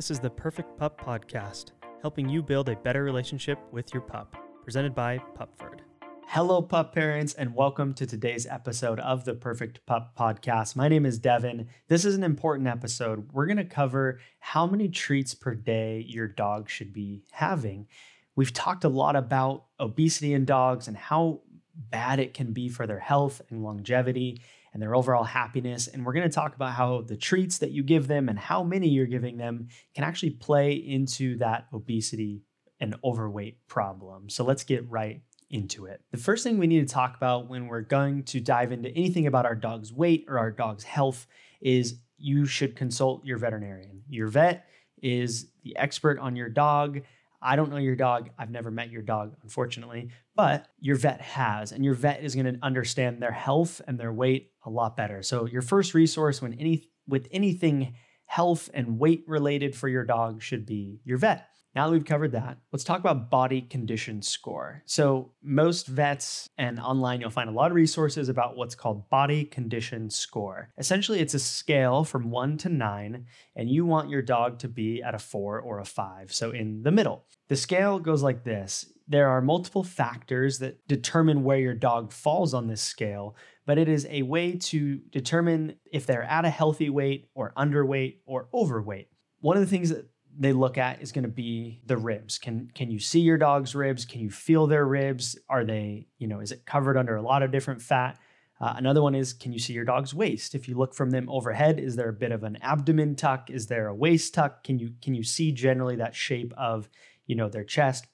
This is the Perfect Pup Podcast, helping you build a better relationship with your pup. Presented by Pupford. Hello, pup parents, and welcome to today's episode of the Perfect Pup Podcast. My name is Devin. This is an important episode. We're going to cover how many treats per day your dog should be having. We've talked a lot about obesity in dogs and how bad it can be for their health and longevity and their overall happiness. And we're going to talk about how the treats that you give them and how many you're giving them can actually play into that obesity and overweight problem. So let's get right into it. The first thing we need to talk about when we're going to dive into anything about our dog's weight or our dog's health is you should consult your veterinarian. Your vet is the expert on your dog. I don't know your dog. I've never met your dog, unfortunately, but your vet has, and your vet is going to understand their health and their weight a lot better. So your first resource when any with anything health and weight related for your dog should be your vet. Now that we've covered that, let's talk about body condition score. So, most vets and online, you'll find a lot of resources about what's called body condition score. Essentially, it's a scale from one to nine, and you want your dog to be at a four or a five, so in the middle. The scale goes like this there are multiple factors that determine where your dog falls on this scale, but it is a way to determine if they're at a healthy weight or underweight or overweight. One of the things that they look at is going to be the ribs. Can can you see your dog's ribs? Can you feel their ribs? Are they, you know, is it covered under a lot of different fat? Uh, another one is can you see your dog's waist? If you look from them overhead, is there a bit of an abdomen tuck? Is there a waist tuck? Can you can you see generally that shape of, you know, their chest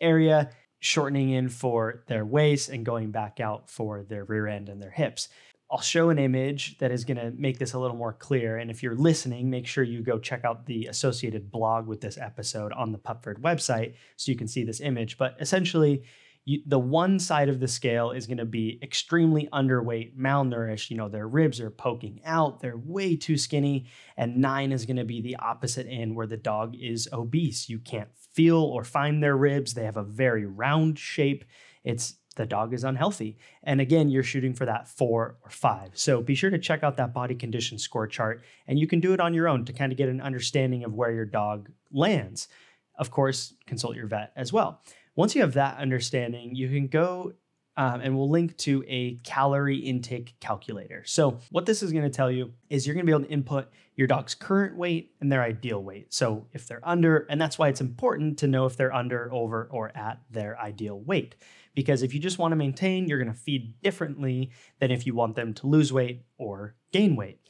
area? shortening in for their waist and going back out for their rear end and their hips. I'll show an image that is going to make this a little more clear. And if you're listening, make sure you go check out the associated blog with this episode on the Pupford website so you can see this image. But essentially, you, the one side of the scale is going to be extremely underweight, malnourished. You know, their ribs are poking out, they're way too skinny. And nine is going to be the opposite end where the dog is obese. You can't feel or find their ribs, they have a very round shape. It's the dog is unhealthy. And again, you're shooting for that four or five. So be sure to check out that body condition score chart, and you can do it on your own to kind of get an understanding of where your dog lands. Of course, consult your vet as well. Once you have that understanding, you can go um, and we'll link to a calorie intake calculator. So, what this is going to tell you is you're going to be able to input your dog's current weight and their ideal weight. So, if they're under, and that's why it's important to know if they're under, over, or at their ideal weight because if you just want to maintain, you're going to feed differently than if you want them to lose weight or gain weight.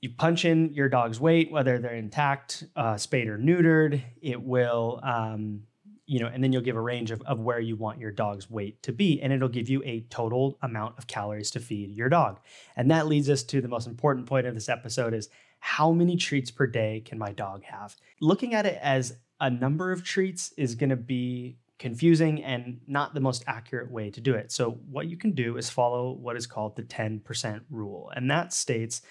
You punch in your dog's weight, whether they're intact, uh, spayed or neutered, it will, um, you know, and then you'll give a range of, of where you want your dog's weight to be, and it'll give you a total amount of calories to feed your dog. And that leads us to the most important point of this episode is how many treats per day can my dog have? Looking at it as a number of treats is going to be confusing and not the most accurate way to do it. So, what you can do is follow what is called the 10% rule. And that states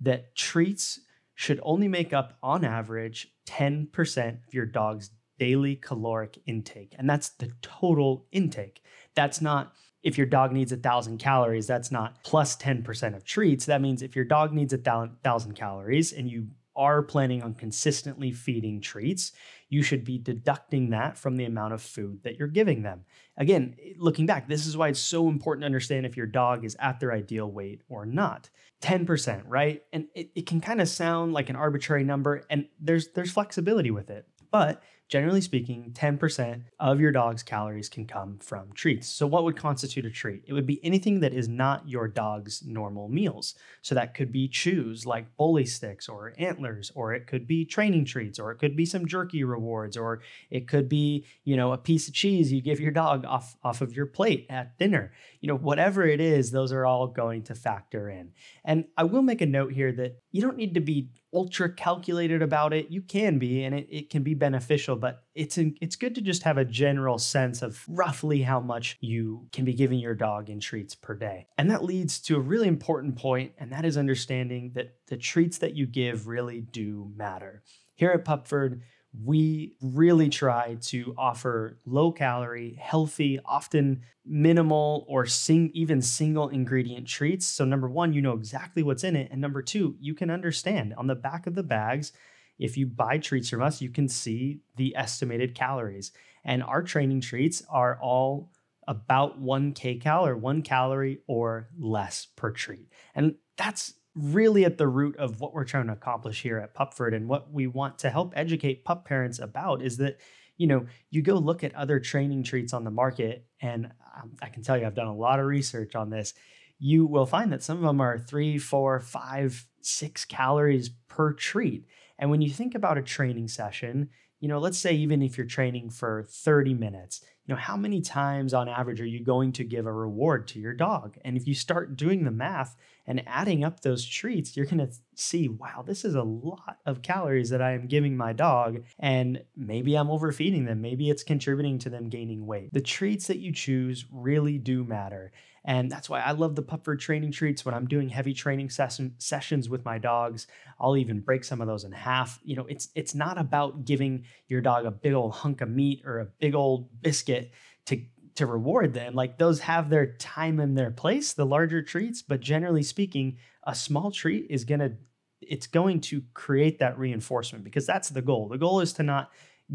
that treats should only make up, on average, 10% of your dog's daily caloric intake. And that's the total intake. That's not if your dog needs a thousand calories, that's not plus 10% of treats. That means if your dog needs a thousand calories and you are planning on consistently feeding treats, you should be deducting that from the amount of food that you're giving them. Again, looking back, this is why it's so important to understand if your dog is at their ideal weight or not. 10%, right? And it, it can kind of sound like an arbitrary number, and there's there's flexibility with it. But generally speaking, 10% of your dog's calories can come from treats. So, what would constitute a treat? It would be anything that is not your dog's normal meals. So, that could be chews like bully sticks or antlers, or it could be training treats, or it could be some jerky rewards, or it could be, you know, a piece of cheese you give your dog off, off of your plate at dinner. You know, whatever it is, those are all going to factor in. And I will make a note here that you don't need to be ultra calculated about it. You can be, and it, it can be beneficial, but it's in, it's good to just have a general sense of roughly how much you can be giving your dog in treats per day. And that leads to a really important point, and that is understanding that the treats that you give really do matter. Here at Pupford, we really try to offer low calorie, healthy, often minimal or sing, even single ingredient treats. So, number one, you know exactly what's in it. And number two, you can understand on the back of the bags, if you buy treats from us, you can see the estimated calories. And our training treats are all about one kcal or one calorie or less per treat. And that's really at the root of what we're trying to accomplish here at Pupford and what we want to help educate pup parents about is that you know you go look at other training treats on the market and um, i can tell you i've done a lot of research on this you will find that some of them are three four five six calories per treat and when you think about a training session you know let's say even if you're training for 30 minutes you know how many times on average are you going to give a reward to your dog? And if you start doing the math and adding up those treats you're going to see wow this is a lot of calories that i am giving my dog and maybe i'm overfeeding them. Maybe it's contributing to them gaining weight. The treats that you choose really do matter. And that's why I love the Pupford training treats. When I'm doing heavy training session, sessions with my dogs, I'll even break some of those in half. You know, it's it's not about giving your dog a big old hunk of meat or a big old biscuit to to reward them. Like those have their time and their place, the larger treats, but generally speaking, a small treat is going to it's going to create that reinforcement because that's the goal. The goal is to not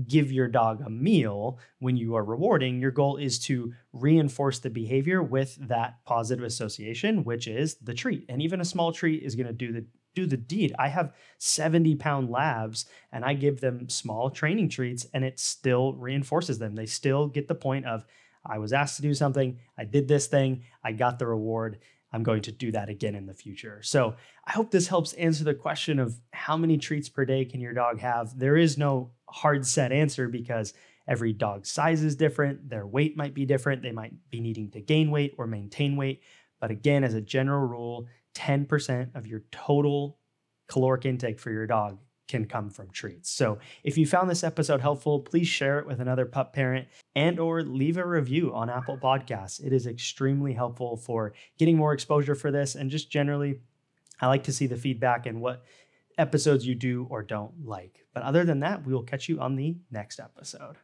give your dog a meal when you are rewarding. Your goal is to reinforce the behavior with that positive association, which is the treat. And even a small treat is going to do the do the deed. I have 70 pound labs and I give them small training treats and it still reinforces them. They still get the point of I was asked to do something, I did this thing, I got the reward. I'm going to do that again in the future. So I hope this helps answer the question of how many treats per day can your dog have. There is no hard set answer because every dog's size is different, their weight might be different, they might be needing to gain weight or maintain weight. But again, as a general rule, 10% of your total caloric intake for your dog can come from treats. So if you found this episode helpful, please share it with another pup parent and or leave a review on Apple Podcasts. It is extremely helpful for getting more exposure for this and just generally I like to see the feedback and what episodes you do or don't like. But other than that, we will catch you on the next episode.